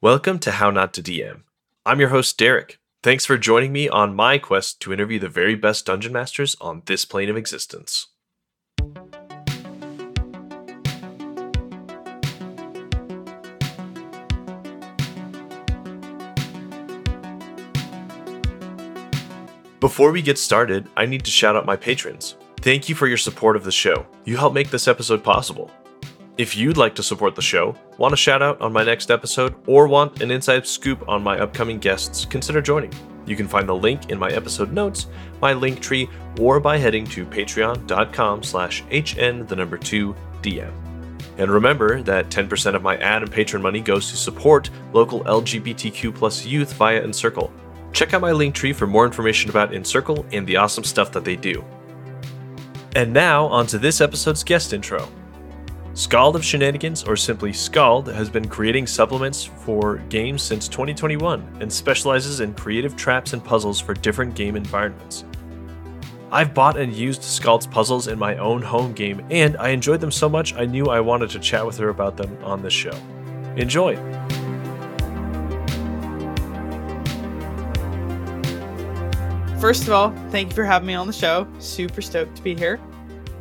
Welcome to How Not to DM. I'm your host, Derek. Thanks for joining me on my quest to interview the very best dungeon masters on this plane of existence. Before we get started, I need to shout out my patrons. Thank you for your support of the show. You help make this episode possible. If you'd like to support the show, want a shout out on my next episode, or want an inside scoop on my upcoming guests, consider joining. You can find the link in my episode notes, my link tree, or by heading to patreon.com slash hn the number 2 dm. And remember that 10% of my ad and patron money goes to support local LGBTQ plus youth via Encircle. Check out my link tree for more information about Encircle and the awesome stuff that they do. And now, on to this episode's guest intro. Scald of Shenanigans, or simply Scald, has been creating supplements for games since 2021 and specializes in creative traps and puzzles for different game environments. I've bought and used Scald's puzzles in my own home game, and I enjoyed them so much I knew I wanted to chat with her about them on this show. Enjoy! First of all, thank you for having me on the show. Super stoked to be here.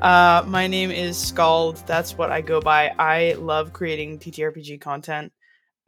Uh, my name is Scald. That's what I go by. I love creating TTRPG content.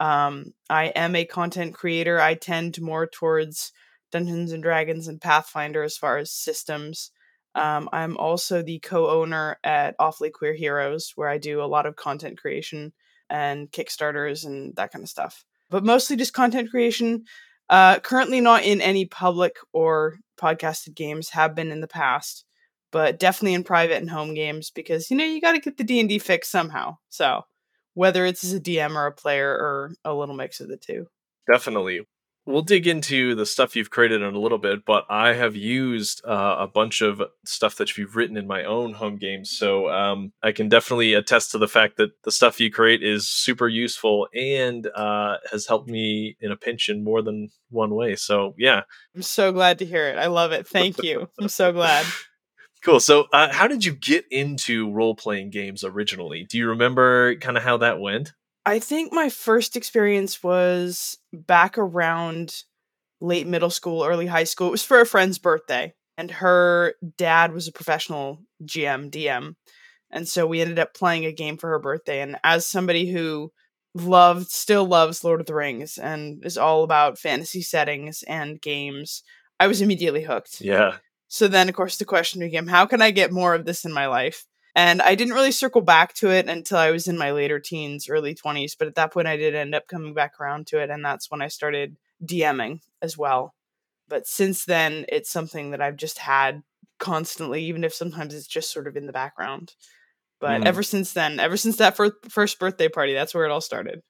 Um, I am a content creator. I tend more towards Dungeons and Dragons and Pathfinder as far as systems. Um, I'm also the co-owner at Awfully Queer Heroes, where I do a lot of content creation and Kickstarters and that kind of stuff. But mostly just content creation. Uh, currently not in any public or podcasted games. Have been in the past, but definitely in private and home games because you know you got to get the D and D fix somehow. So whether it's as a DM or a player or a little mix of the two. Definitely. We'll dig into the stuff you've created in a little bit, but I have used uh, a bunch of stuff that you've written in my own home games. So um, I can definitely attest to the fact that the stuff you create is super useful and uh, has helped me in a pinch in more than one way. So, yeah. I'm so glad to hear it. I love it. Thank you. I'm so glad. Cool. So, uh, how did you get into role playing games originally? Do you remember kind of how that went? I think my first experience was back around late middle school, early high school. It was for a friend's birthday, and her dad was a professional GM, DM. And so we ended up playing a game for her birthday. And as somebody who loved, still loves Lord of the Rings and is all about fantasy settings and games, I was immediately hooked. Yeah. So then, of course, the question became how can I get more of this in my life? And I didn't really circle back to it until I was in my later teens, early 20s. But at that point, I did end up coming back around to it. And that's when I started DMing as well. But since then, it's something that I've just had constantly, even if sometimes it's just sort of in the background. But mm. ever since then, ever since that first, first birthday party, that's where it all started.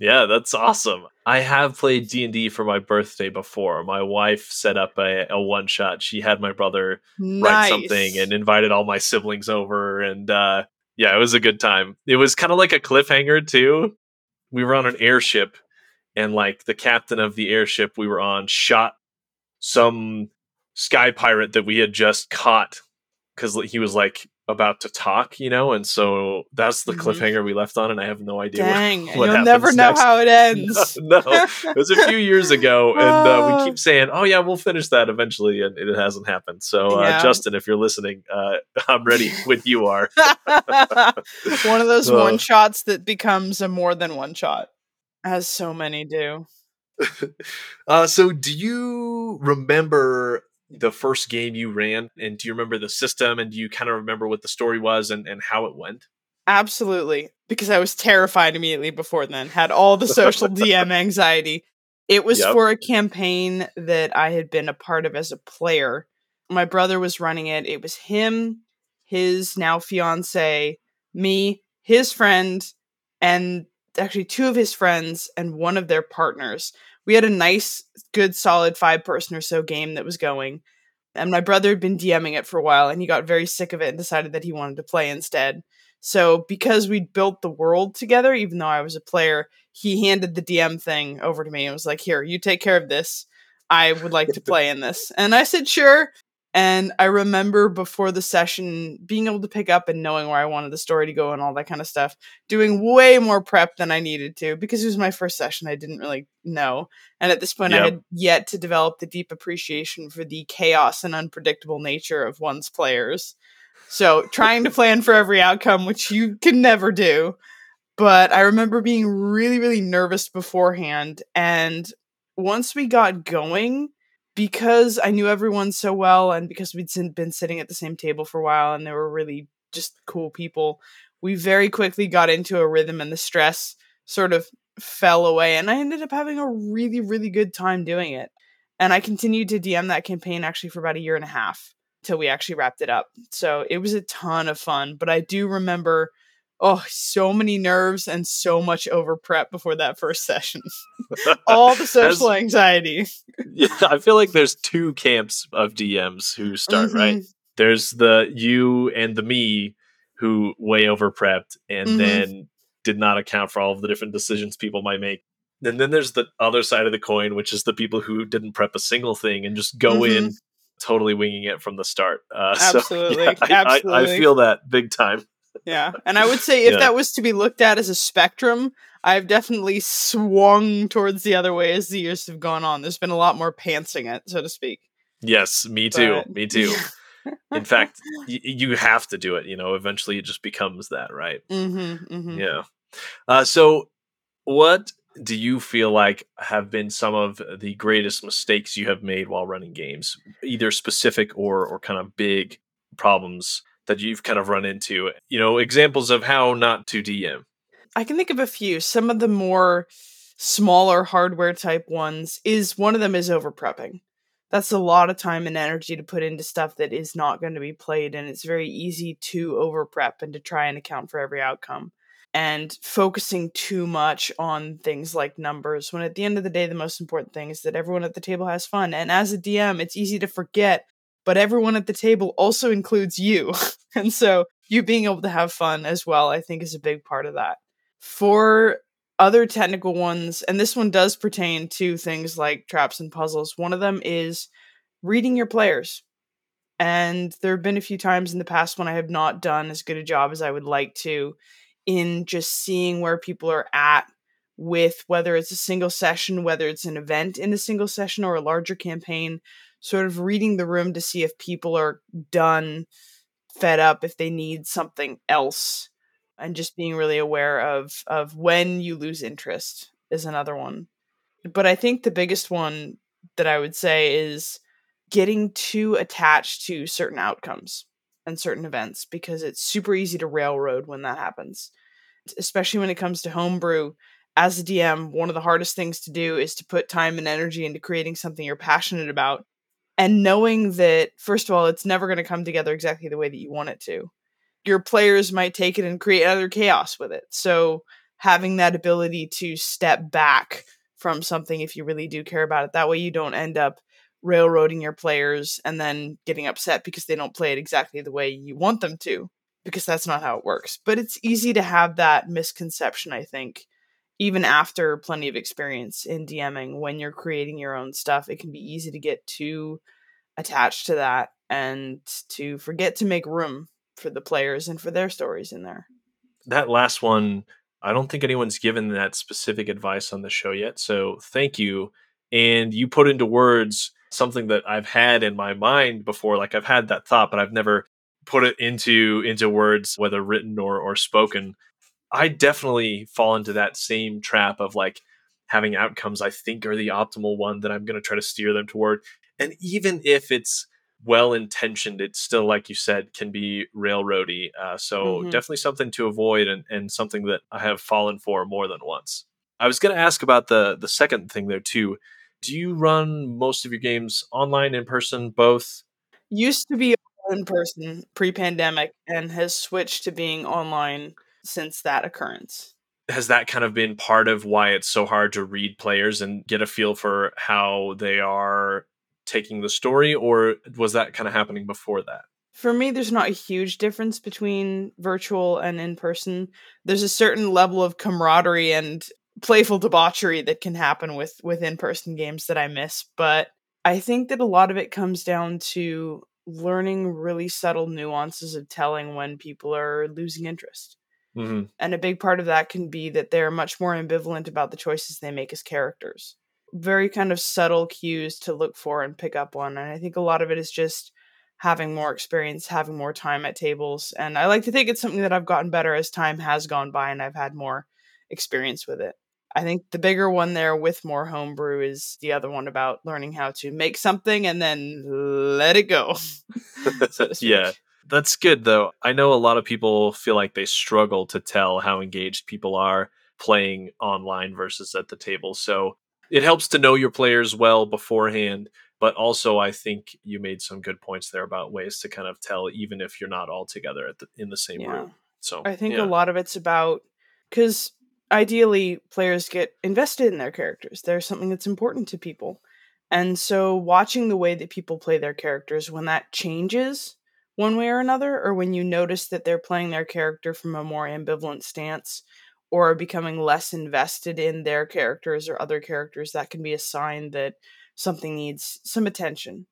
Yeah, that's awesome. I have played D and D for my birthday before. My wife set up a, a one shot. She had my brother nice. write something and invited all my siblings over, and uh, yeah, it was a good time. It was kind of like a cliffhanger too. We were on an airship, and like the captain of the airship we were on shot some sky pirate that we had just caught because he was like about to talk, you know, and so that's the mm-hmm. cliffhanger we left on, and I have no idea. Dang, what, what you'll never know next. how it ends. no, no, it was a few years ago, and uh, we keep saying, "Oh yeah, we'll finish that eventually," and it hasn't happened. So, uh, yeah. Justin, if you're listening, uh, I'm ready when you are. one of those one shots that becomes a more than one shot, as so many do. Uh, so, do you remember the first game you ran and do you remember the system and do you kind of remember what the story was and, and how it went? Absolutely because i was terrified immediately before then had all the social dm anxiety. It was yep. for a campaign that i had been a part of as a player. My brother was running it. It was him his now fiance me his friend and actually two of his friends and one of their partners we had a nice, good, solid five person or so game that was going. And my brother had been DMing it for a while and he got very sick of it and decided that he wanted to play instead. So, because we'd built the world together, even though I was a player, he handed the DM thing over to me and was like, Here, you take care of this. I would like to play in this. And I said, Sure. And I remember before the session being able to pick up and knowing where I wanted the story to go and all that kind of stuff, doing way more prep than I needed to because it was my first session. I didn't really know. And at this point, yep. I had yet to develop the deep appreciation for the chaos and unpredictable nature of one's players. So trying to plan for every outcome, which you can never do. But I remember being really, really nervous beforehand. And once we got going, because I knew everyone so well and because we'd been sitting at the same table for a while and they were really just cool people, we very quickly got into a rhythm and the stress sort of fell away. And I ended up having a really, really good time doing it. And I continued to DM that campaign actually for about a year and a half till we actually wrapped it up. So it was a ton of fun. But I do remember oh, so many nerves and so much over prep before that first session. All the social anxiety. yeah, I feel like there's two camps of DMs who start, mm-hmm. right? There's the you and the me who way over prepped and mm-hmm. then did not account for all of the different decisions people might make. And then there's the other side of the coin, which is the people who didn't prep a single thing and just go mm-hmm. in totally winging it from the start. Uh, Absolutely. So, yeah, I, Absolutely. I, I, feel that big time yeah. And I would say if yeah. that was to be looked at as a spectrum, I've definitely swung towards the other way as the years have gone on. There's been a lot more pantsing it, so to speak. Yes, me too. But... Me too. In fact, y- you have to do it. You know, eventually it just becomes that, right? Mm-hmm, mm-hmm. Yeah. Uh, so, what do you feel like have been some of the greatest mistakes you have made while running games, either specific or or kind of big problems that you've kind of run into? You know, examples of how not to DM. I can think of a few. Some of the more smaller hardware type ones is one of them is over prepping. That's a lot of time and energy to put into stuff that is not going to be played, and it's very easy to over prep and to try and account for every outcome. And focusing too much on things like numbers, when at the end of the day, the most important thing is that everyone at the table has fun. And as a DM, it's easy to forget but everyone at the table also includes you. and so you being able to have fun as well, I think is a big part of that. For other technical ones, and this one does pertain to things like traps and puzzles, one of them is reading your players. And there have been a few times in the past when I have not done as good a job as I would like to in just seeing where people are at with whether it's a single session, whether it's an event in a single session or a larger campaign, sort of reading the room to see if people are done, fed up, if they need something else, and just being really aware of of when you lose interest is another one. But I think the biggest one that I would say is getting too attached to certain outcomes and certain events because it's super easy to railroad when that happens. Especially when it comes to homebrew, as a DM, one of the hardest things to do is to put time and energy into creating something you're passionate about and knowing that first of all it's never going to come together exactly the way that you want it to. Your players might take it and create other chaos with it. So having that ability to step back from something if you really do care about it that way you don't end up railroading your players and then getting upset because they don't play it exactly the way you want them to because that's not how it works. But it's easy to have that misconception i think even after plenty of experience in DMing, when you're creating your own stuff, it can be easy to get too attached to that and to forget to make room for the players and for their stories in there. That last one, I don't think anyone's given that specific advice on the show yet. So thank you. And you put into words something that I've had in my mind before. Like I've had that thought, but I've never put it into into words, whether written or or spoken. I definitely fall into that same trap of like having outcomes I think are the optimal one that I'm going to try to steer them toward. And even if it's well intentioned, it still, like you said, can be railroady. Uh, so mm-hmm. definitely something to avoid and, and something that I have fallen for more than once. I was going to ask about the the second thing there too. Do you run most of your games online, in person, both? Used to be in person pre-pandemic and has switched to being online since that occurrence. Has that kind of been part of why it's so hard to read players and get a feel for how they are taking the story, or was that kind of happening before that? For me, there's not a huge difference between virtual and in person. There's a certain level of camaraderie and playful debauchery that can happen with with in-person games that I miss, but I think that a lot of it comes down to learning really subtle nuances of telling when people are losing interest. Mm-hmm. And a big part of that can be that they're much more ambivalent about the choices they make as characters. Very kind of subtle cues to look for and pick up on. And I think a lot of it is just having more experience, having more time at tables. And I like to think it's something that I've gotten better as time has gone by and I've had more experience with it. I think the bigger one there with more homebrew is the other one about learning how to make something and then let it go. so yeah. That's good though. I know a lot of people feel like they struggle to tell how engaged people are playing online versus at the table. So it helps to know your players well beforehand, but also I think you made some good points there about ways to kind of tell even if you're not all together at the, in the same Yeah. room. So I think yeah. a lot of it's about because ideally players get invested in their characters. There's something that's important to people. And so watching the way that people play their characters when that changes one way or another, or when you notice that they're playing their character from a more ambivalent stance or becoming less invested in their characters or other characters, that can be a sign that something needs some attention.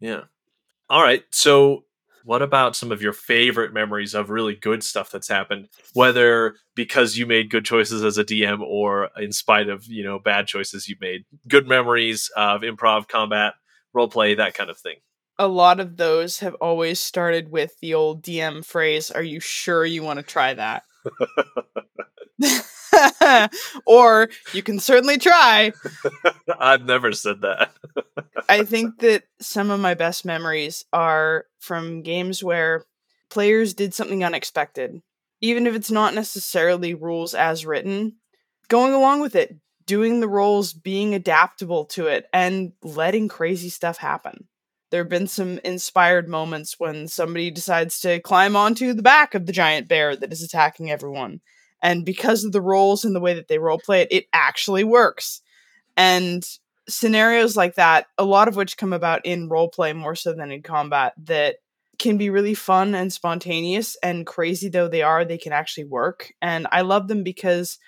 Yeah. All right. So, what about some of your favorite memories of really good stuff that's happened, whether because you made good choices as a DM or in spite of you know bad choices you made? Good memories of improv, combat, role play, that kind of thing. A lot of those have always started with the old DM phrase, Are you sure you want to try that? or you can certainly try. I've never said that. I think that some of my best memories are from games where players did something unexpected. Even if it's not necessarily rules as written, going along with it, doing the roles, being adaptable to it, and letting crazy stuff happen. There have been some inspired moments when somebody decides to climb onto the back of the giant bear that is attacking everyone. And because of the roles and the way that they role play it, it actually works. And scenarios like that, a lot of which come about in role play more so than in combat, that can be really fun and spontaneous and crazy though they are, they can actually work. And I love them because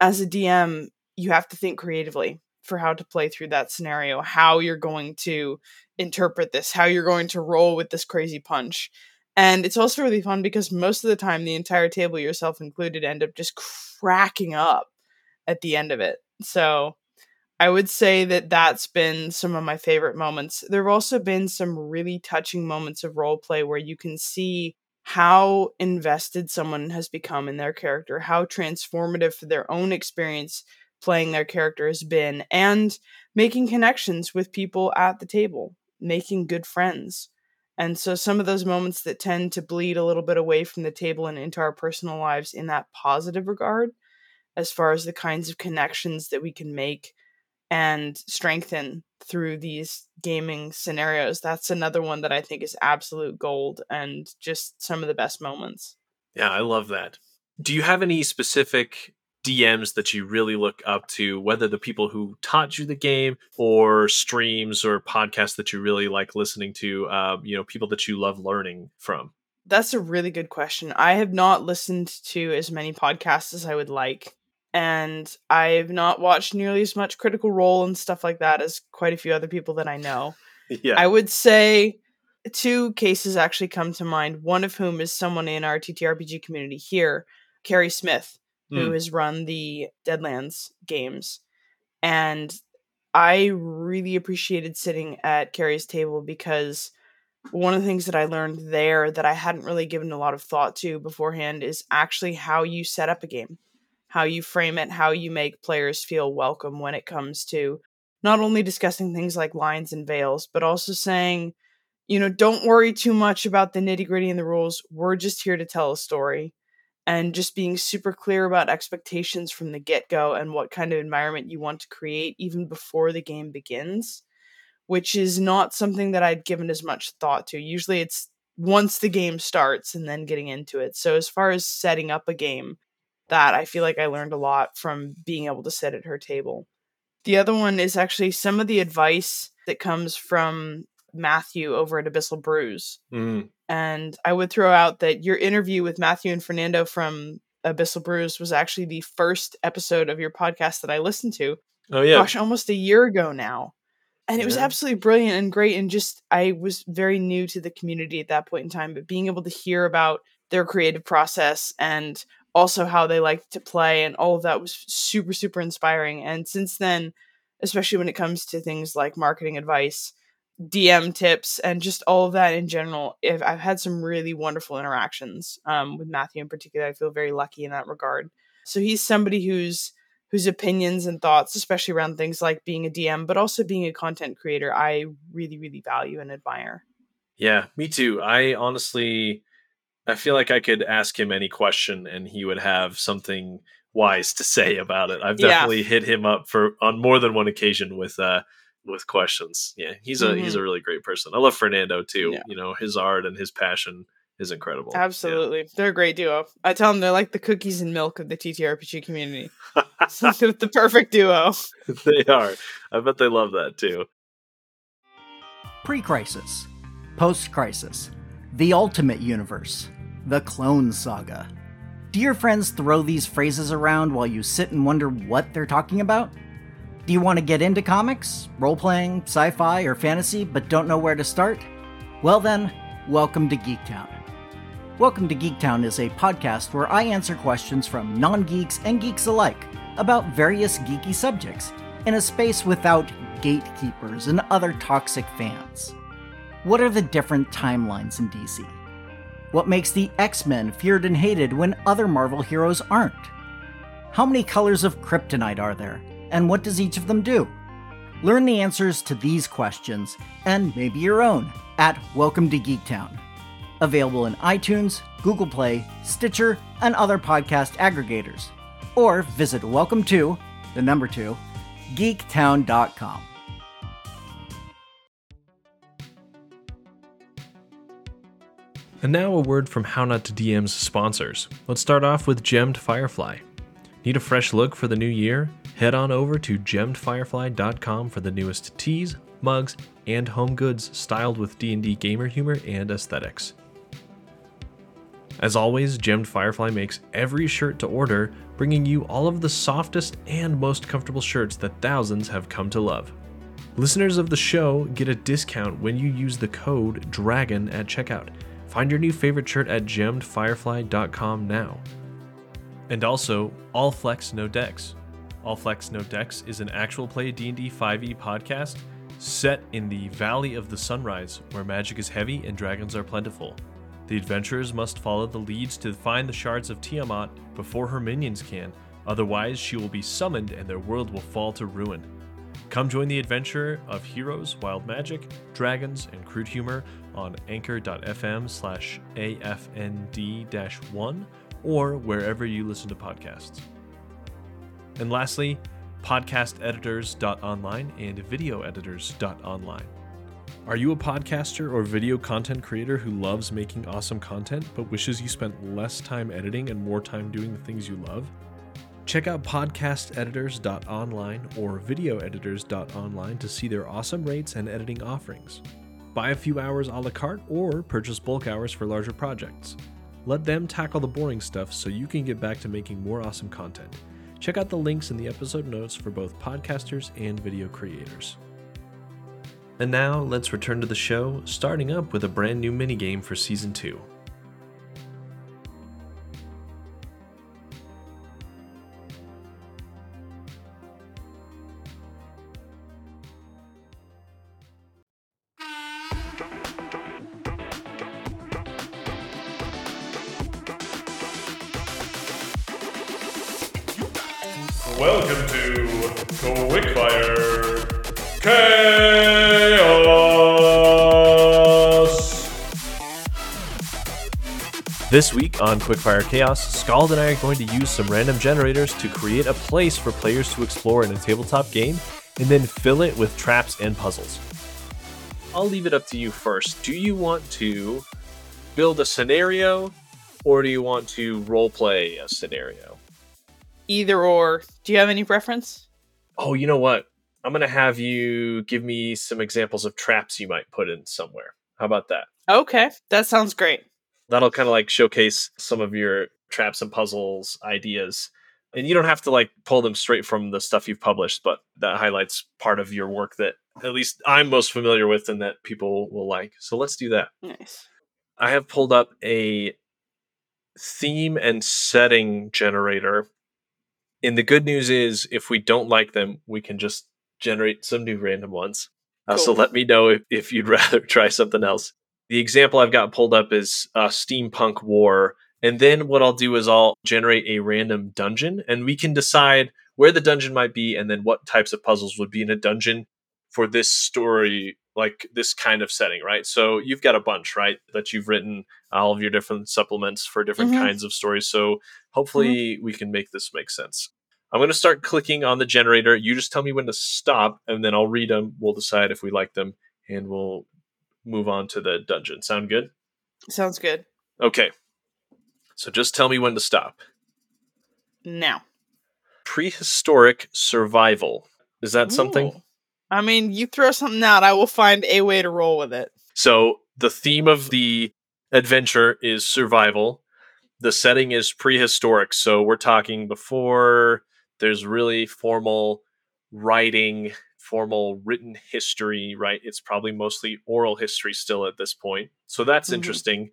as a DM, you have to think creatively for how to play through that scenario, how you're going to interpret this, how you're going to roll with this crazy punch. And it's also really fun because most of the time, the entire table, yourself included, end up just cracking up at the end of it. So I would say that that's been some of my favorite moments. There have also been some really touching moments of role play where you can see how invested someone has become in their character, how transformative for their own experience playing their character has been, and making connections with people at the table, making good friends. And so some of those moments that tend to bleed a little bit away from the table and into our personal lives in that positive regard, as far as the kinds of connections that we can make and strengthen through these gaming scenarios. That's another one that I think is absolute gold and just some of the best moments. Yeah, I love that. Do you have any specific DMs that you really look up to, whether the people who taught you the game or streams or podcasts that you really like listening to, uh, you know, people that you love learning from? That's a really good question. I have not listened to as many podcasts as I would like. And I've not watched nearly as much Critical Role and stuff like that as quite a few other people that I know. yeah. I would say two cases actually come to mind, one of whom is someone in our TTRPG community here, Carrie Smith, who Mm. has run the Deadlands games. And I really appreciated sitting at Carrie's table because one of the things that I learned there that I hadn't really given a lot of thought to beforehand is actually how you set up a game, how you frame it, how you make players feel welcome when it comes to not only discussing things like lines and veils, but also saying, you know, don't worry too much about the nitty gritty and the rules. We're just here to tell a story. And just being super clear about expectations from the get go and what kind of environment you want to create even before the game begins, which is not something that I'd given as much thought to. Usually it's once the game starts and then getting into it. So, as far as setting up a game, that I feel like I learned a lot from being able to sit at her table. The other one is actually some of the advice that comes from Matthew over at Abyssal Brews. Mm. And I would throw out that your interview with Matthew and Fernando from Abyssal Brews was actually the first episode of your podcast that I listened to. Oh yeah. Gosh, almost a year ago now. and it was absolutely brilliant and great and just i was very new to the community at that point in time but being able to hear about their creative process and also how they liked to play and all of that was super super inspiring and since then especially when it comes to things like marketing advice dm tips and just all of that in general if i've had some really wonderful interactions um, with matthew in particular i feel very lucky in that regard so he's somebody who's whose opinions and thoughts, especially around things like being a DM, but also being a content creator, I really, really value and admire. Yeah, me too. I honestly, I feel like I could ask him any question and he would have something wise to say about it. I've Yeah. definitely hit him up for on more than one occasion with uh with questions. Yeah, he's a he's a really great person. I love Fernando too. Mm-hmm. Yeah. You know, his art and his passion is incredible. Yeah. Absolutely. They're a great duo. I tell them they're like the cookies and milk of the TTRPG community. The, the perfect duo. they are. I bet they love that too. Pre Crisis, Post Crisis, The Ultimate Universe, The Clone Saga. Do your friends throw these phrases around while you sit and wonder what they're talking about? Do you want to get into comics, role playing, sci fi, or fantasy, but don't know where to start? Well, then, welcome to Geektown. Welcome to Geektown is a podcast where I answer questions from non geeks and geeks alike about various geeky subjects in a space without gatekeepers and other toxic fans. What are the different timelines in DC? What makes the X Men feared and hated when other Marvel heroes aren't? How many colors of kryptonite are there, and what does each of them do? Learn the answers to these questions, and maybe your own, at Welcome to Geektown. Available in iTunes, Google Play, Stitcher, and other podcast aggregators. Or visit welcome to, the number two, geektown.com. And now a word from How Not to DM's sponsors. Let's start off with Gemmed Firefly. Need a fresh look for the new year? Head on over to gemmedfirefly.com for the newest tees, mugs, and home goods styled with D&D gamer humor and aesthetics. As always, Gemmed Firefly makes every shirt to order, bringing you all of the softest and most comfortable shirts that thousands have come to love. Listeners of the show get a discount when you use the code DRAGON at checkout. Find your new favorite shirt at gemmedfirefly.com now. And also, All Flex No Decks. All Flex No Decks is an actual play D&D 5e E podcast set in the Valley of the Sunrise, where magic is heavy and dragons are plentiful. The adventurers must follow the leads to find the shards of Tiamat before her minions can, otherwise she will be summoned and their world will fall to ruin. Come join the adventure of heroes, wild magic, dragons, and crude humor on anchor.fm slash afnd-1 or wherever you listen to podcasts. And lastly, podcasteditors.online and videoeditors.online. Are you a podcaster or video content creator who loves making awesome content but wishes you spent less time editing and more time doing the things you love? Check out podcasteditors.online or videoeditors.online to see their awesome rates and editing offerings. Buy a few hours a la carte or purchase bulk hours for larger projects. Let them tackle the boring stuff so you can get back to making more awesome content. Check out the links in the episode notes for both podcasters and video creators. And now, let's return to the show, starting up with a brand new minigame for Season 2. Chaos. This week on Quickfire Chaos, Scald and I are going to use some random generators to create a place for players to explore in a tabletop game and then fill it with traps and puzzles. I'll leave it up to you first. Do you want to build a scenario or do you want to roleplay a scenario? Either or. Do you have any preference? Oh, you know what? I'm going to have you give me some examples of traps you might put in somewhere. How about that? Okay, that sounds great. that'll kind of like showcase some of your traps and puzzles ideas and you don't have to like pull them straight from the stuff you've published but that highlights part of your work that at least I'm most familiar with and that people will like. So let's do that. Nice. I have pulled up a theme and setting generator. And the good news is, if we don't like them, we can just generate some new random ones. Uh, So let me know if, if you'd rather try something else. The example I've got pulled up is uh, Steampunk War. And then what I'll do is I'll generate a random dungeon, and we can decide where the dungeon might be and then what types of puzzles would be in a dungeon for this story, like this kind of setting, right? So you've got a bunch, right, that you've written all of your different supplements for different Mhm. kinds of stories. So hopefully we can make this make sense. I'm going to start clicking on the generator. You just tell me when to stop, and then I'll read them. We'll decide if we like them, and we'll move on to the dungeon. Sound good? Sounds good. Okay. So just tell me when to stop. Now. Prehistoric survival. Is that something? I mean, you throw something out, I will find a way to roll with it. So the theme of the adventure is survival. The setting is prehistoric. So we're talking before there's really formal writing, formal written history, right? It's probably mostly oral history still at this point. So that's Mhm. interesting.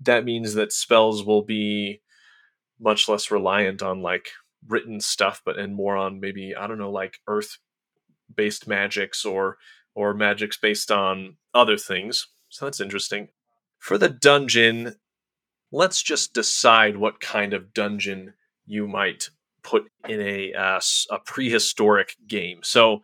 That means that spells will be much less reliant on like written stuff, but and more on maybe, I don't know, like earth based magics or or magics based on other things. So that's interesting. For the dungeon, let's just decide what kind of dungeon you might put in a uh, a prehistoric game. So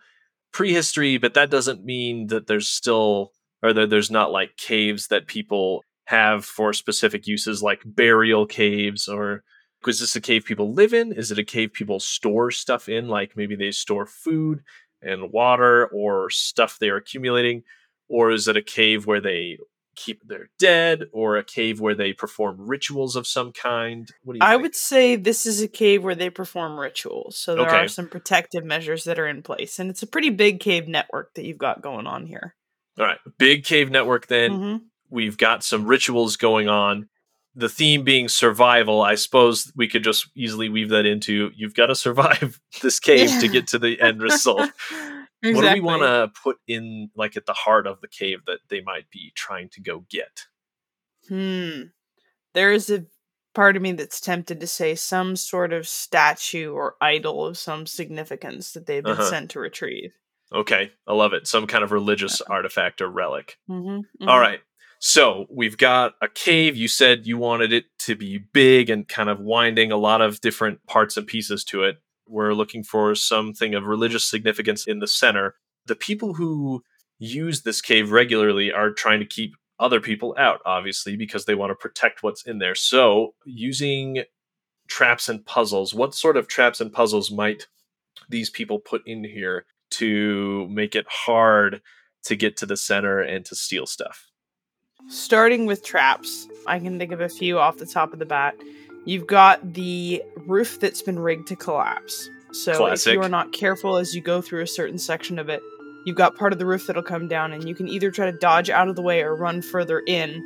prehistory, but that doesn't mean that there's still or that there's not like caves that people have for specific uses like burial caves or is this a cave people live in? Is it a cave people store stuff in like maybe they store food and water or stuff they're accumulating or is it a cave where they keep their dead or a cave where they perform rituals of some kind what do you I think? would say this is a cave where they perform rituals. So there Okay. are some protective measures that are in place. And it's a pretty big cave network that you've got going on here. all right big cave network then Mhm. we've got some rituals going on the theme being survival i suppose we could just easily weave that into you've got to survive this cave to get to the end result exactly. what do we want to put in like at the heart of the cave that they might be trying to go get Hmm. There is a part of me that's tempted to say some sort of statue or idol of some significance that they've been Uh-huh. sent to retrieve. okay i love it some kind of religious artifact or relic Mm-hmm. All right. So we've got a cave. You said you wanted it to be big and kind of winding, a lot of different parts and pieces to it. We're looking for something of religious significance in the center. The people who use this cave regularly are trying to keep other people out, obviously, because they want to protect what's in there. So using traps and puzzles, what sort of traps and puzzles might these people put in here to make it hard to get to the center and to steal stuff? Starting with traps, I can think of a few off the top of the bat. You've got the roof that's been rigged to collapse. So Classic. if you are not careful as you go through a certain section of it, you've got part of the roof that'll come down and you can either try to dodge out of the way or run further in.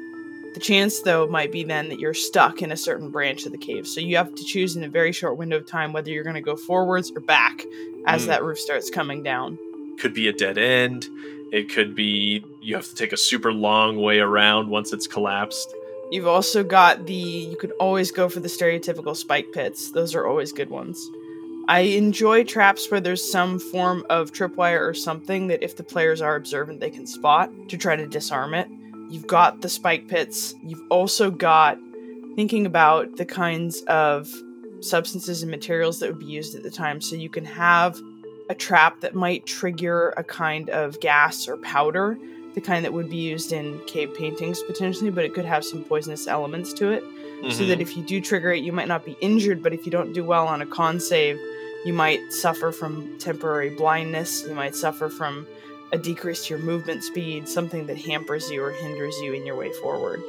The chance though might be then that you're stuck in a certain branch of the cave. So you have to choose in a very short window of time whether you're going to go forwards or back as Hmm. that roof starts coming down. could be a dead end. It could be you have to take a super long way around once it's collapsed. You've also got the you could always go for the stereotypical spike pits. Those are always good ones. I enjoy traps where there's some form of tripwire or something that if the players are observant they can spot to try to disarm it. You've got the spike pits. You've also got thinking about the kinds of substances and materials that would be used at the time so you can have a trap that might trigger a kind of gas or powder the kind that would be used in cave paintings potentially, but it could have some poisonous elements to it. So Mhm. that if you do trigger it, you might not be injured, but if you don't do well on a con save, you might suffer from temporary blindness. You might suffer from a decrease to your movement speed, something that hampers you or hinders you in your way forward.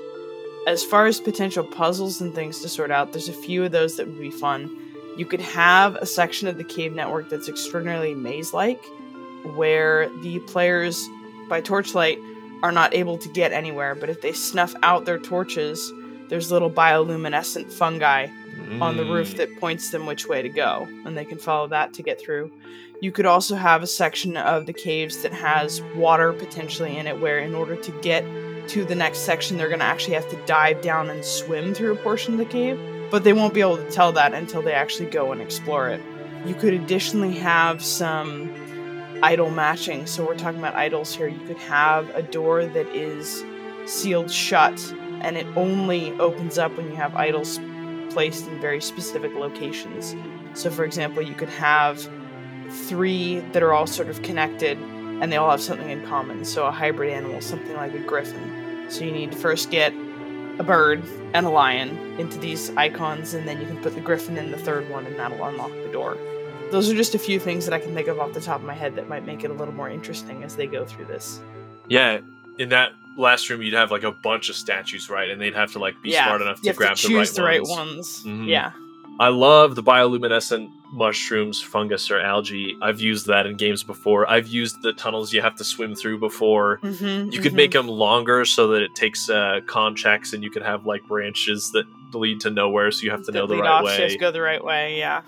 As far as potential puzzles and things to sort out, there's a few of those that would be fun. You could have a section of the cave network that's extraordinarily maze like, where the players, by torchlight, are not able to get anywhere, but if they snuff out their torches, there's little bioluminescent fungi on the roof Mm. that points them which way to go, and they can follow that to get through. You could also have a section of the caves that has water potentially in it, where in order to get to the next section, they're going to actually have to dive down and swim through a portion of the cave. But they won't be able to tell that until they actually go and explore it. You could additionally have some idol matching. So we're talking about idols here. You could have a door that is sealed shut and it only opens up when you have idols placed in very specific locations. So, for example, you could have three that are all sort of connected and they all have something in common. So, a hybrid animal, something like a griffin. So, you need to first get a bird and a lion into these icons, and then you can put the griffin in the third one, and that'll unlock the door. Those are just a few things that I can think of off the top of my head that might make it a little more interesting as they go through this. Yeah, in that last room, you'd have like a bunch of statues, right? And they'd have to like be yeah, smart enough to grab to the right the right ones. ones. Mhm. Yeah. I love the bioluminescent mushrooms, fungus, or algae. I've used that in games before. I've used the tunnels you have to swim through before. Mm-hmm, You could make them longer so that it takes uh, con checks, and you could have like branches that lead to nowhere, so you have to know the right way. go the right way. Yeah.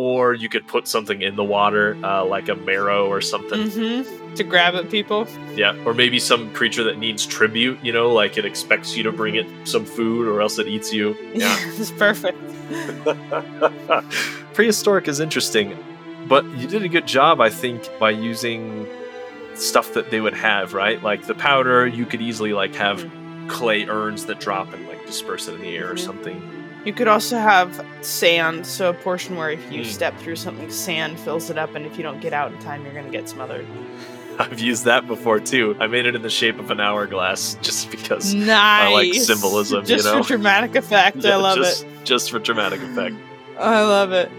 Or you could put something in the water, uh, like a marrow or something. Mm-hmm. To grab at people. Yeah, or maybe some creature that needs tribute. You know, like it expects you to bring it some food, or else it eats you. Yeah. it's perfect. Prehistoric is interesting, but you did a good job, I think, by using stuff that they would have, right? Like the powder, you could easily like have clay urns that drop and like disperse it in the air or Mhm. something. You could also have sand, so a portion where if you Mm. step through something, sand fills it up, and if you don't get out in time, you're going to get smothered. I've used that before too. I made it in the shape of an hourglass just because Nice. like symbolism, you Just know? for dramatic effect. I love just, it. Just for dramatic effect. I love it.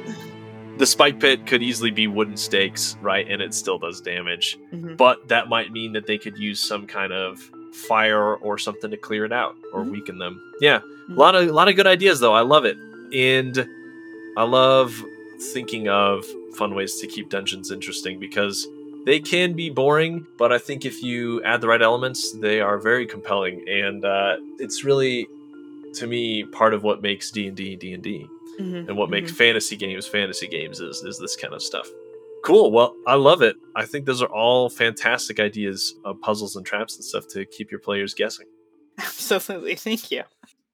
The spike pit could easily be wooden stakes, right? And it still does damage. Mhm. But that might mean that they could use some kind of fire or something to clear it out or Mhm. weaken them. Yeah. Mhm. A lot of a lot of good ideas though. I love it. And I love thinking of fun ways to keep dungeons interesting because they can be boring, but I think if you add the right elements, they are very compelling and uh, it's really to me part of what makes D&D D&D Mhm. and what makes fantasy games fantasy games is is this kind of stuff. Cool. Well, I love it. I think those are all fantastic ideas of puzzles and traps and stuff to keep your players guessing. Absolutely. Thank you.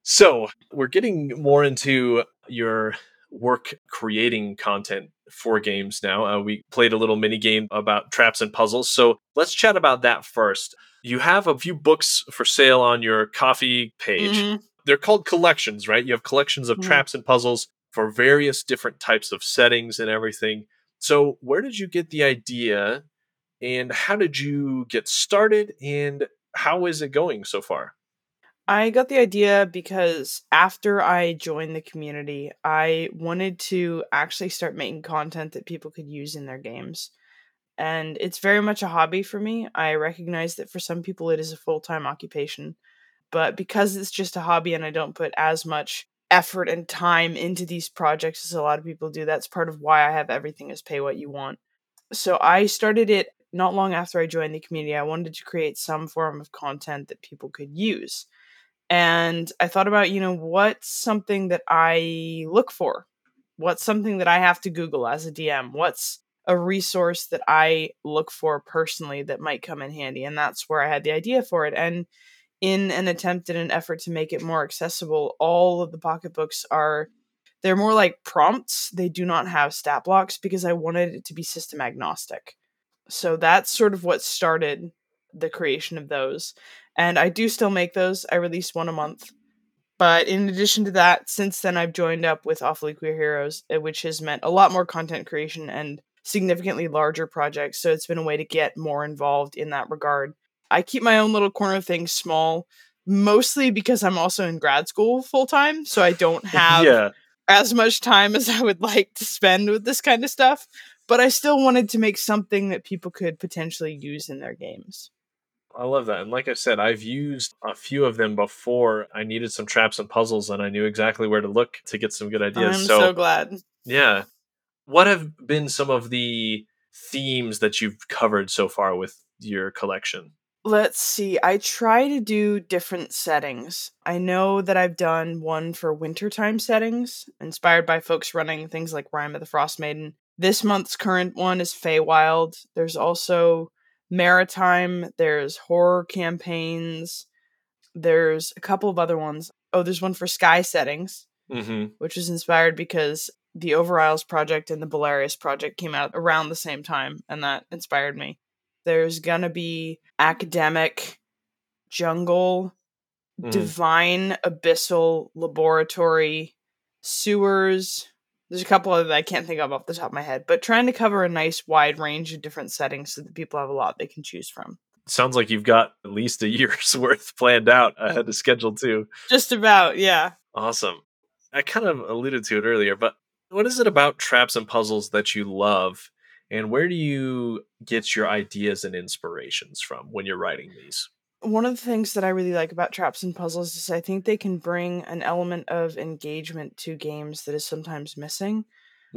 So, we're getting more into your work creating content for games now. Uh, we played a little mini game about traps and puzzles. So, let's chat about that first. You have a few books for sale on your Ko-fi page. Mhm. They're called collections, right? You have collections of Mhm. traps and puzzles for various different types of settings and everything. So, where did you get the idea and how did you get started and how is it going so far? I got the idea because after I joined the community, I wanted to actually start making content that people could use in their games. And it's very much a hobby for me. I recognize that for some people it is a full time occupation. But because it's just a hobby and I don't put as much effort and time into these projects as a lot of people do, that's part of why I have everything is pay what you want. So I started it not long after I joined the community. I wanted to create some form of content that people could use and I thought about, you know, what's something that I look for? What's something that I have to Google as a DM? What's a resource that I look for personally that might come in handy? And that's where I had the idea for it. And in an attempt and an effort to make it more accessible, all of the pocketbooks are they're more like prompts. They do not have stat blocks because I wanted it to be system agnostic. So that's sort of what started the creation of those and I do still make those. I release one a month. But in addition to that, since then I've joined up with Awfully Queer Heroes, uh, which has meant a lot more content creation and significantly larger projects. So it's been a way to get more involved in that regard. I keep my own little corner thing small, mostly because I'm also in grad school full time. So I don't have yeah. as much time as I would like to spend with this kind of stuff. But I still wanted to make something that people could potentially use in their games. I love that. And like I said, I've used a few of them before. I needed some traps and puzzles, and I knew exactly where to look to get some good ideas. I'm so, so glad. yeah. What have been some of the themes that you've covered so far with your collection? Let's see. I try to do different settings. I know that I've done one for wintertime settings, inspired by folks running things like Rime of the Frostmaiden. This month's current one is Feywild. There's also Maritime, there's horror campaigns, there's a couple of other ones. Oh, there's one for sky settings, Mm-hmm. which is inspired because the Over Isles project and the Belarius project came out around the same time, and that inspired me. There's gonna be academic, jungle, Mhm. divine, abyssal, laboratory, sewers. There's a couple other that I can't think of off the top of my head, but trying to cover a nice wide range of different settings so that people have a lot they can choose from. Sounds like you've got at least a year's worth planned out ahead of schedule too. Just about, yeah. Awesome. I kind of alluded to it earlier, but what is it about traps and puzzles that you love, and where do you get your ideas and inspirations from when you're writing these? one of the things that I really like about traps and puzzles is I think they can bring an element of engagement to games that is sometimes missing.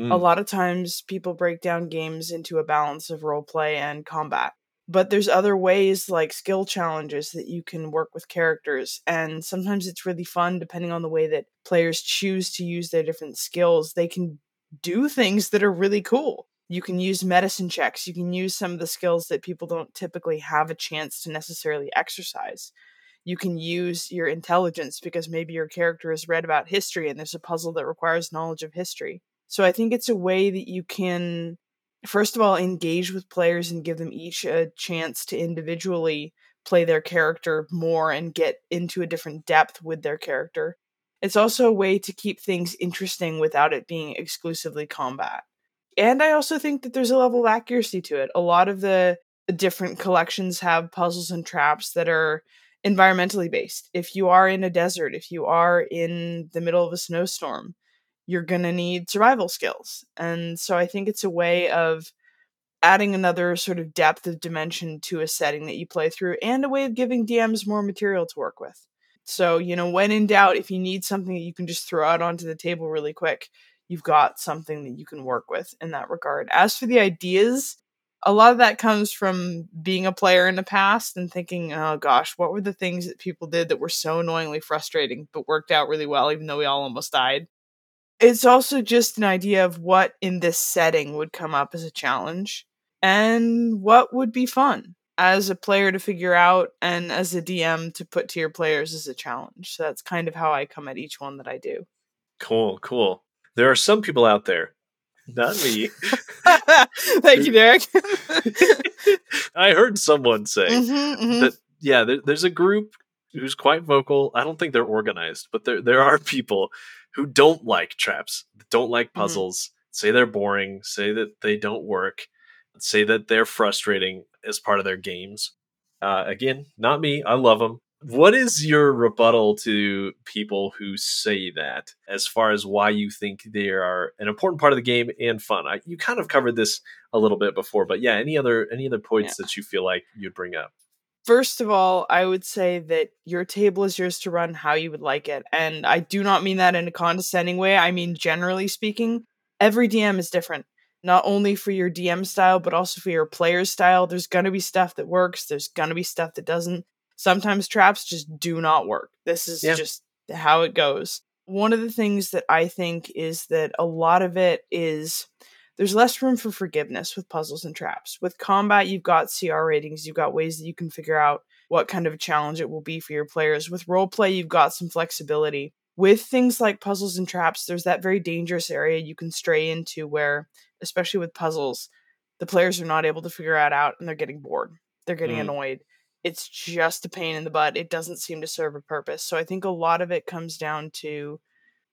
A Mm, lot of times people break down games into a balance of role play and combat. But there's other ways like skill challenges that you can work with characters and sometimes it's really fun depending on the way that players choose to use their different skills. They can do things that are really cool. You can use medicine checks. You can use some of the skills that people don't typically have a chance to necessarily exercise. You can use your intelligence because maybe your character has read about history and there's a puzzle that requires knowledge of history. So I think it's a way that you can, first of all, engage with players and give them each a chance to individually play their character more and get into a different depth with their character. It's also a way to keep things interesting without it being exclusively combat. And I also think that there's a level of accuracy to it. A lot of the different collections have puzzles and traps that are environmentally based. If you are in a desert, if you are in the middle of a snowstorm, you're going to need survival skills. And so I think it's a way of adding another sort of depth of dimension to a setting that you play through and a way of giving DMs more material to work with. So, you know, when in doubt, if you need something that you can just throw out onto the table really quick, you've got something that you can work with in that regard. As for the ideas, a lot of that comes from being a player in the past and thinking, oh gosh, what were the things that people did that were so annoyingly frustrating but worked out really well, even though we all almost died? It's also just an idea of what in this setting would come up as a challenge and what would be fun as a player to figure out and as a DM to put to your players as a challenge. So that's kind of how I come at each one that I do. cool, cool. There are some people out there, not me. Thank you, Derek. I heard someone say Mhm, mhm. that yeah, there, there's a group who's quite vocal. I don't think they're organized, but there there are people who don't like traps, don't like Mm-hmm. puzzles, say they're boring, say that they don't work, say that they're frustrating as part of their games. Uh, again, not me. I love them. What is your rebuttal to people who say that, as far as why you think they are an important part of the game and fun? I, you kind of covered this a little bit before, but yeah, any other any other points that you feel like you'd bring up? First of all, I would say that your table is yours to run how you would like it. And I do not mean that in a condescending way. I mean, generally speaking, every DM is different. Not only for your DM style, but also for your player style. There's going to be stuff that works, there's going to be stuff that doesn't. Sometimes traps just do not work. This is Yeah. just how it goes. One of the things that I think is that a lot of it is there's less room for forgiveness with puzzles and traps. With combat, you've got CR ratings, you've got ways that you can figure out what kind of a challenge it will be for your players. With roleplay, you've got some flexibility. With things like puzzles and traps, there's that very dangerous area you can stray into where, especially with puzzles, the players are not able to figure it out and they're getting bored. They're getting Mm. annoyed. It's just a pain in the butt. It doesn't seem to serve a purpose. So I think a lot of it comes down to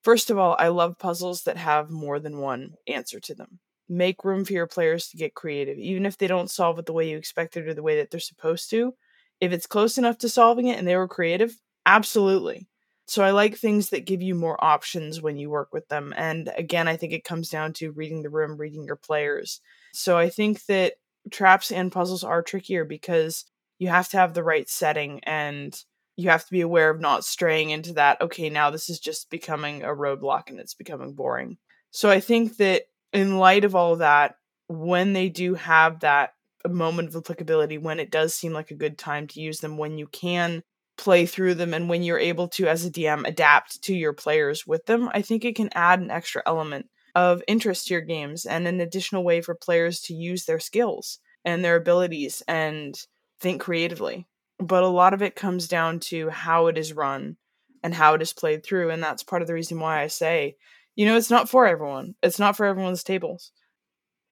First of all, I love puzzles that have more than one answer to them. Make room for your players to get creative, even if they don't solve it the way you expected or the way that they're supposed to. If it's close enough to solving it and they were creative, absolutely. So I like things that give you more options when you work with them. And again, I think it comes down to reading the room, reading your players. So I think that traps and puzzles are trickier because you have to have the right setting and you have to be aware of not straying into that okay now this is just becoming a roadblock and it's becoming boring. So i think that in light of all of that when they do have that uh, moment of applicability when it does seem like a good time to use them when you can play through them and when you're able to as a dm adapt to your players with them i think it can add an extra element of interest to your games and an additional way for players to use their skills and their abilities and think creatively. But a lot of it comes down to how it is run and how it is played through. And that's part of the reason why I say, you know, it's not for everyone. It's not for everyone's tables.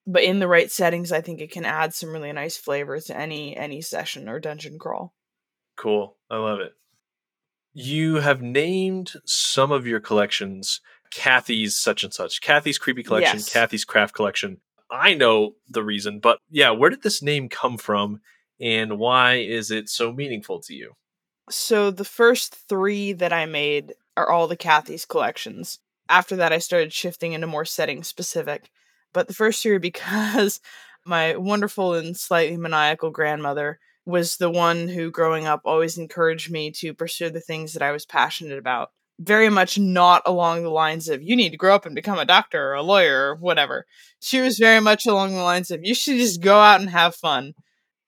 But in the right settings, I think it can add some really nice flavor to any any session or dungeon crawl. Cool. I love it. You have named some of your collections Kathy's such and such. Kathy's creepy collection, Yes. Kathy's craft collection. I know the reason, but yeah, where did this name come from and why is it so meaningful to you? So the first three that I made are all the Kathy's collections. After that, I started shifting into more setting specific. But the first three because my wonderful and slightly maniacal grandmother was the one who, growing up, always encouraged me to pursue the things that I was passionate about. Very much not along the lines of, you need to grow up and become a doctor or a lawyer or whatever. She was very much along the lines of, you should just go out and have fun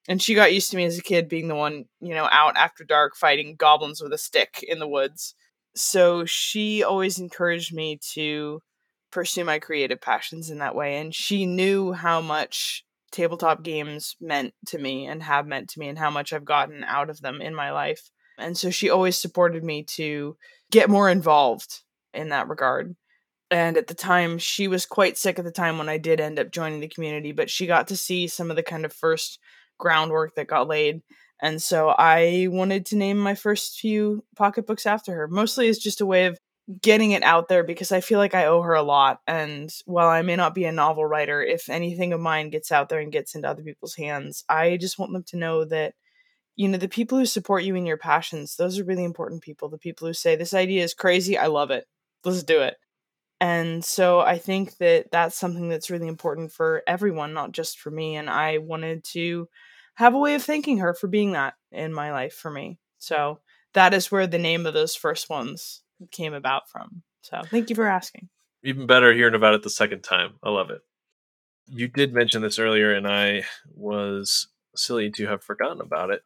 and she got used to me as a kid being the one you know out after dark fighting goblins with a stick in the woods. So she always encouraged me to pursue my creative passions in that way. And she knew how much tabletop games meant to me and have meant to me and how much I've gotten out of them in my life. And so she always supported me to get more involved in that regard. And at the time she was quite sick at the time when I did end up joining the community but she got to see some of the kind of first groundwork that got laid. And so I wanted to name my first few pocketbooks after her, mostly as just a way of getting it out there because I feel like I owe her a lot. And while I may not be a novel writer, if anything of mine gets out there and gets into other people's hands, I just want them to know that, you know, the people who support you in your passions, those are really important people. The people who say, this idea is crazy, I love it, let's do it. And so I think that that's something that's really important for everyone, not just for me. And I wanted to have a way of thanking her for being that in my life for me. So that is where the name of those first ones came about from. So thank you for asking. Even better hearing about it the second time. I love it. You did mention this earlier, and I was silly to have forgotten about it.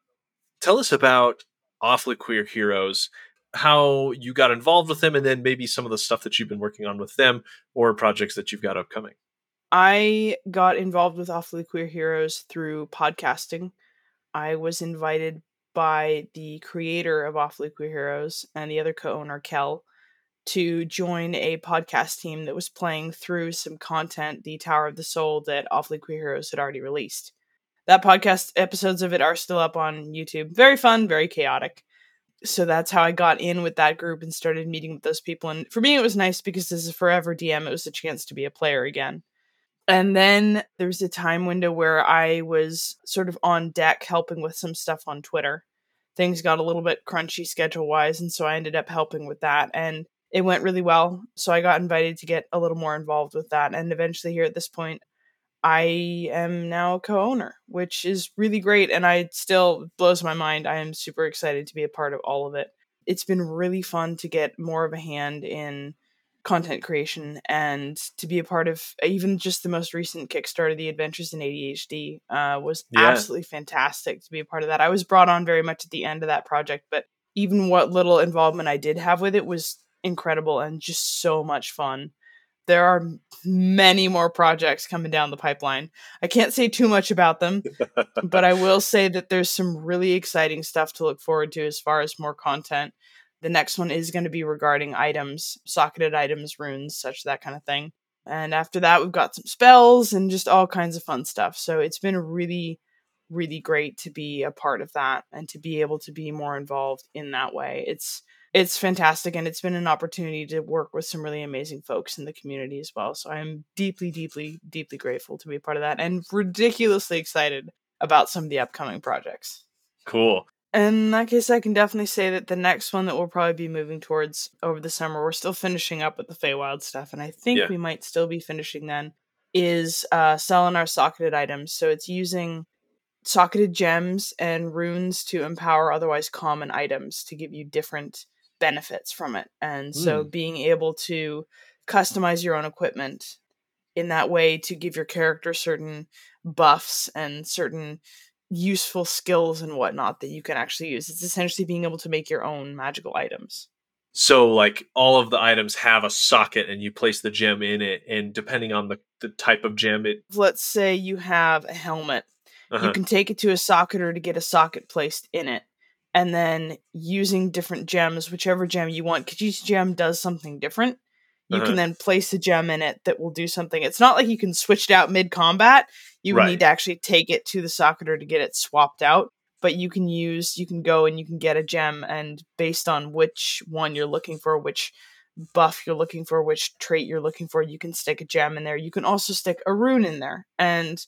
Tell us about Awfully Queer Heroes, how you got involved with them, and then maybe some of the stuff that you've been working on with them or projects that you've got upcoming. I got involved with Awfully Queer Heroes through podcasting. I was invited by the creator of Awfully Queer Heroes and the other co owner, Kel, to join a podcast team that was playing through some content, the Tower of the Soul, that Awfully Queer Heroes had already released. That podcast episodes of it are still up on YouTube. Very fun, very chaotic. So that's how I got in with that group and started meeting with those people. And for me, it was nice because as a forever DM, it was a chance to be a player again. And then there was a time window where I was sort of on deck helping with some stuff on Twitter. Things got a little bit crunchy schedule wise, and so I ended up helping with that. And it went really well. So I got invited to get a little more involved with that. And eventually, here at this point, I am now a co owner, which is really great. And I still blows my mind. I am super excited to be a part of all of it. It's been really fun to get more of a hand in content creation and to be a part of even just the most recent Kickstarter, The Adventures in ADHD, uh, was Yeah. absolutely fantastic to be a part of that. I was brought on very much at the end of that project, but even what little involvement I did have with it was incredible and just so much fun. There are many more projects coming down the pipeline. I can't say too much about them, but I will say that there's some really exciting stuff to look forward to as far as more content. The next one is going to be regarding items, socketed items, runes, such that kind of thing. And after that, we've got some spells and just all kinds of fun stuff. So it's been really, really great to be a part of that and to be able to be more involved in that way. It's it's fantastic and it's been an opportunity to work with some really amazing folks in the community as well. So I'm deeply, deeply, deeply grateful to be a part of that and ridiculously excited about some of the upcoming projects. Cool. In that case, I can definitely say that the next one that we'll probably be moving towards over the summer, we're still finishing up with the Feywild stuff, and I think Yeah. we might still be finishing then, is uh, selling our socketed items. So it's using socketed gems and runes to empower otherwise common items to give you different benefits from it. And so being able to customize your own equipment in that way to give your character certain buffs and certain useful skills and whatnot that you can actually use. It's essentially being able to make your own magical items. So like all of the items have a socket and you place the gem in it and depending on the, the type of gem it Let's say you have a helmet. uh You can take it to a socketer to get a socket placed in it. And then using different gems, whichever gem you want, because each gem does something different, you Uh-huh. can then place a gem in it that will do something. It's not like you can switch it out mid combat. You would Right. need to actually take it to the socketer to get it swapped out. But you can use, you can go and you can get a gem, and based on which one you're looking for, which buff you're looking for, which trait you're looking for, you can stick a gem in there. You can also stick a rune in there. And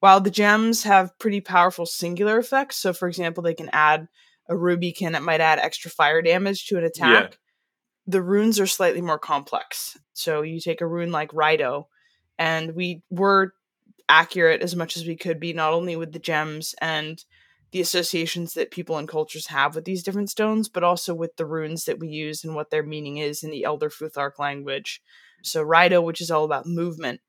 while the gems have pretty powerful singular effects, so for example, they can add a ruby can it might add extra fire damage to an attack. The runes are slightly more complex. So you take a rune like Rido, and we were accurate as much as we could be, not only with the gems and the associations that people and cultures have with these different stones, but also with the runes that we use and what their meaning is in the Elder Futhark language. So Rido, which is all about movement,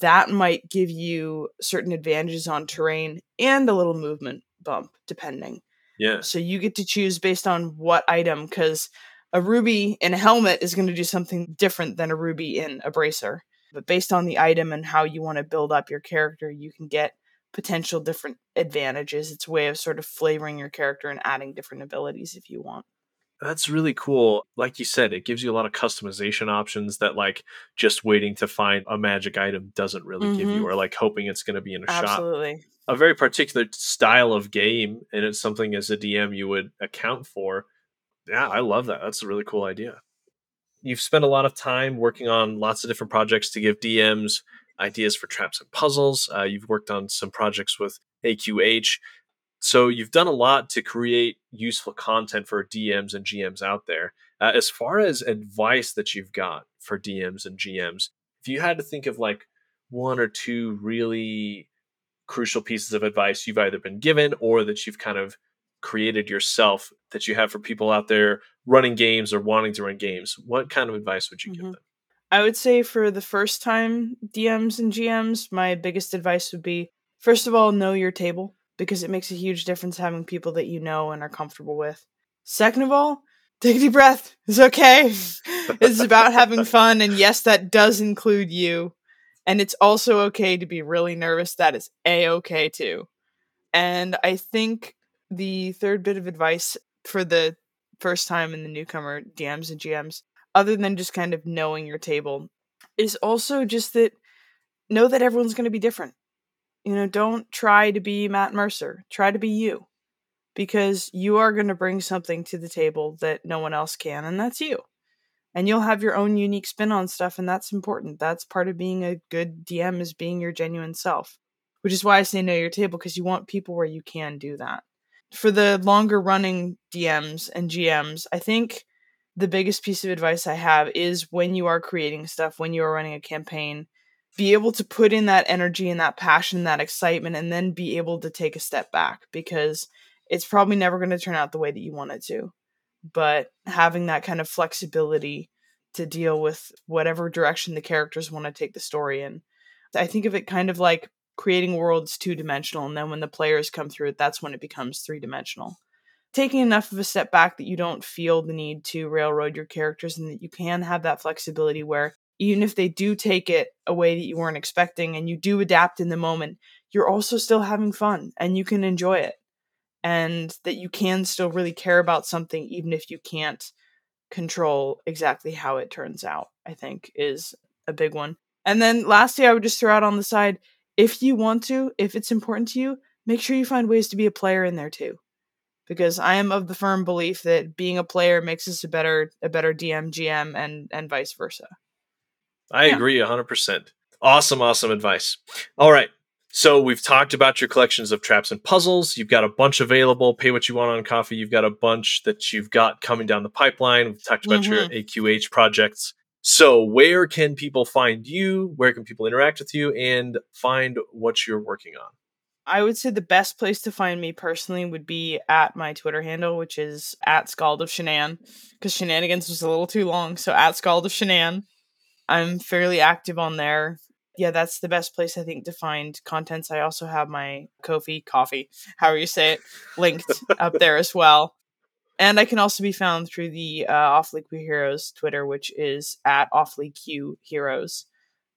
that might give you certain advantages on terrain and a little movement bump, depending. Yeah So you get to choose based on what item, because a ruby in a helmet is going to do something different than a ruby in a bracer. But based on the item and how you want to build up your character, you can get potential different advantages. It's a way of sort of flavoring your character and adding different abilities if you want. That's really cool. Like you said, it gives you a lot of customization options that like just waiting to find a magic item doesn't really give you Mhm. or like hoping it's going to be in a shop. Absolutely. A very particular style of game and it's something as a DM you would account for. Yeah, I love that. That's a really cool idea. You've spent a lot of time working on lots of different projects to give DMs ideas for traps and puzzles. Uh, you've worked on some projects with AQH. So you've done a lot to create useful content for DMs and GMs out there. Uh, as far as advice that you've got for DMs and GMs, if you had to think of like one or two really crucial pieces of advice you've either been given or that you've kind of created yourself that you have for people out there running games or wanting to run games, what kind of advice would you give Mhm. them? I would say for the first time DMs and GMs, my biggest advice would be first of all, know your table because it makes a huge difference having people that you know and are comfortable with. Second of all, take a deep breath. It's okay. it's about having fun. And yes, that does include you. And it's also okay to be really nervous. That is a okay too. And I think the third bit of advice for the first time in the newcomer DMs and GMs other than just kind of knowing your table is also just that know that everyone's going to be different you know don't try to be matt mercer try to be you because you are going to bring something to the table that no one else can and that's you and you'll have your own unique spin on stuff and that's important that's part of being a good dm is being your genuine self which is why i say know your table because you want people where you can do that for the longer running dms and gms i think the biggest piece of advice I have is when you are creating stuff, when you are running a campaign, be able to put in that energy and that passion, that excitement, and then be able to take a step back because it's probably never going to turn out the way that you want it to. But having that kind of flexibility to deal with whatever direction the characters want to take the story in. I think of it kind of like creating worlds two dimensional, and then when the players come through it, that's when it becomes three dimensional taking enough of a step back that you don't feel the need to railroad your characters and that you can have that flexibility where even if they do take it a way that you weren't expecting and you do adapt in the moment, you're also still having fun and you can enjoy it. And that you can still really care about something even if you can't control exactly how it turns out, I think is a big one. And then lastly, I would just throw out on the side if you want to, if it's important to you, make sure you find ways to be a player in there too because I am of the firm belief that being a player makes us a better a better DM, GM, and and vice versa. I Yeah. agree 100%. Awesome, awesome advice. All right. So we've talked about your collections of traps and puzzles. You've got a bunch available. Pay what you want on coffee. You've got a bunch that you've got coming down the pipeline. We've talked about your mm-hmm. AQH projects. So where can people find you? Where can people interact with you and find what you're working on? I would say the best place to find me personally would be at my Twitter handle, which is at Scald of Shenan, because shenanigans was a little too long. So at Scald of Shenan, I'm fairly active on there. Yeah, that's the best place I think to find contents. I also have my Ko-fi coffee, however you say it, linked up there as well. And I can also be found through the uh, Awfully Q Heroes Twitter, which is at Awfully Q Heroes.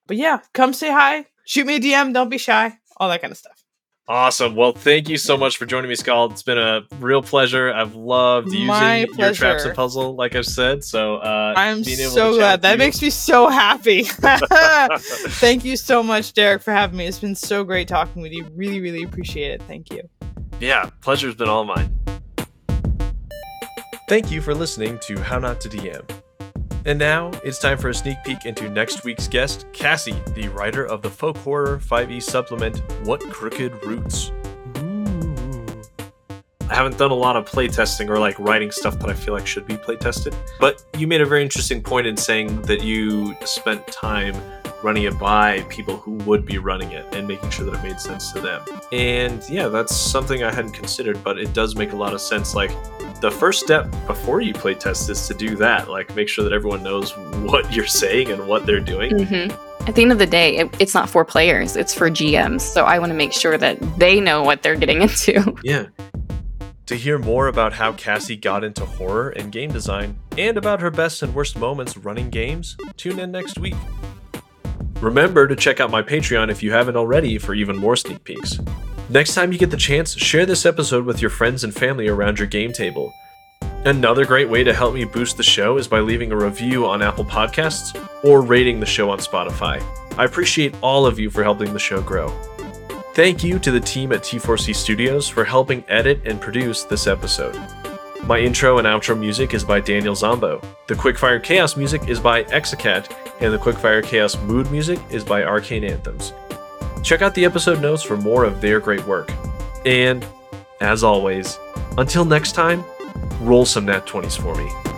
But yeah, come say hi, shoot me a DM, don't be shy, all that kind of stuff. Awesome. Well, thank you so much for joining me, Scald. It's been a real pleasure. I've loved using your traps pleasure. and puzzle, like I've said. So uh, I'm so glad. That with makes me so happy. Thank you so much, Derek, for having me. It's been so great talking with you. Really, really appreciate it. Thank you. you. yeah, pleasure's been all mine. Thank you for listening to How Not to DM. And now it's time for a sneak peek into next week's guest, Cassie, the writer of the folk horror 5e supplement What Crooked Roots. I haven't done a lot of playtesting or like writing stuff that I feel like should be playtested. But you made a very interesting point in saying that you spent time running it by people who would be running it and making sure that it made sense to them. And yeah, that's something I hadn't considered, but it does make a lot of sense. Like the first step before you playtest is to do that. Like make sure that everyone knows what you're saying and what they're doing. hmm At the end of the day, it, it's not for players; it's for GMs. So I want to make sure that they know what they're getting into. Yeah. To hear more about how Cassie got into horror and game design, and about her best and worst moments running games, tune in next week. Remember to check out my Patreon if you haven't already for even more sneak peeks. Next time you get the chance, share this episode with your friends and family around your game table. Another great way to help me boost the show is by leaving a review on Apple Podcasts or rating the show on Spotify. I appreciate all of you for helping the show grow. Thank you to the team at T4C Studios for helping edit and produce this episode. My intro and outro music is by Daniel Zombo. The Quickfire Chaos music is by Exacat, and the Quickfire Chaos mood music is by Arcane Anthems. Check out the episode notes for more of their great work. And, as always, until next time, roll some nat 20s for me.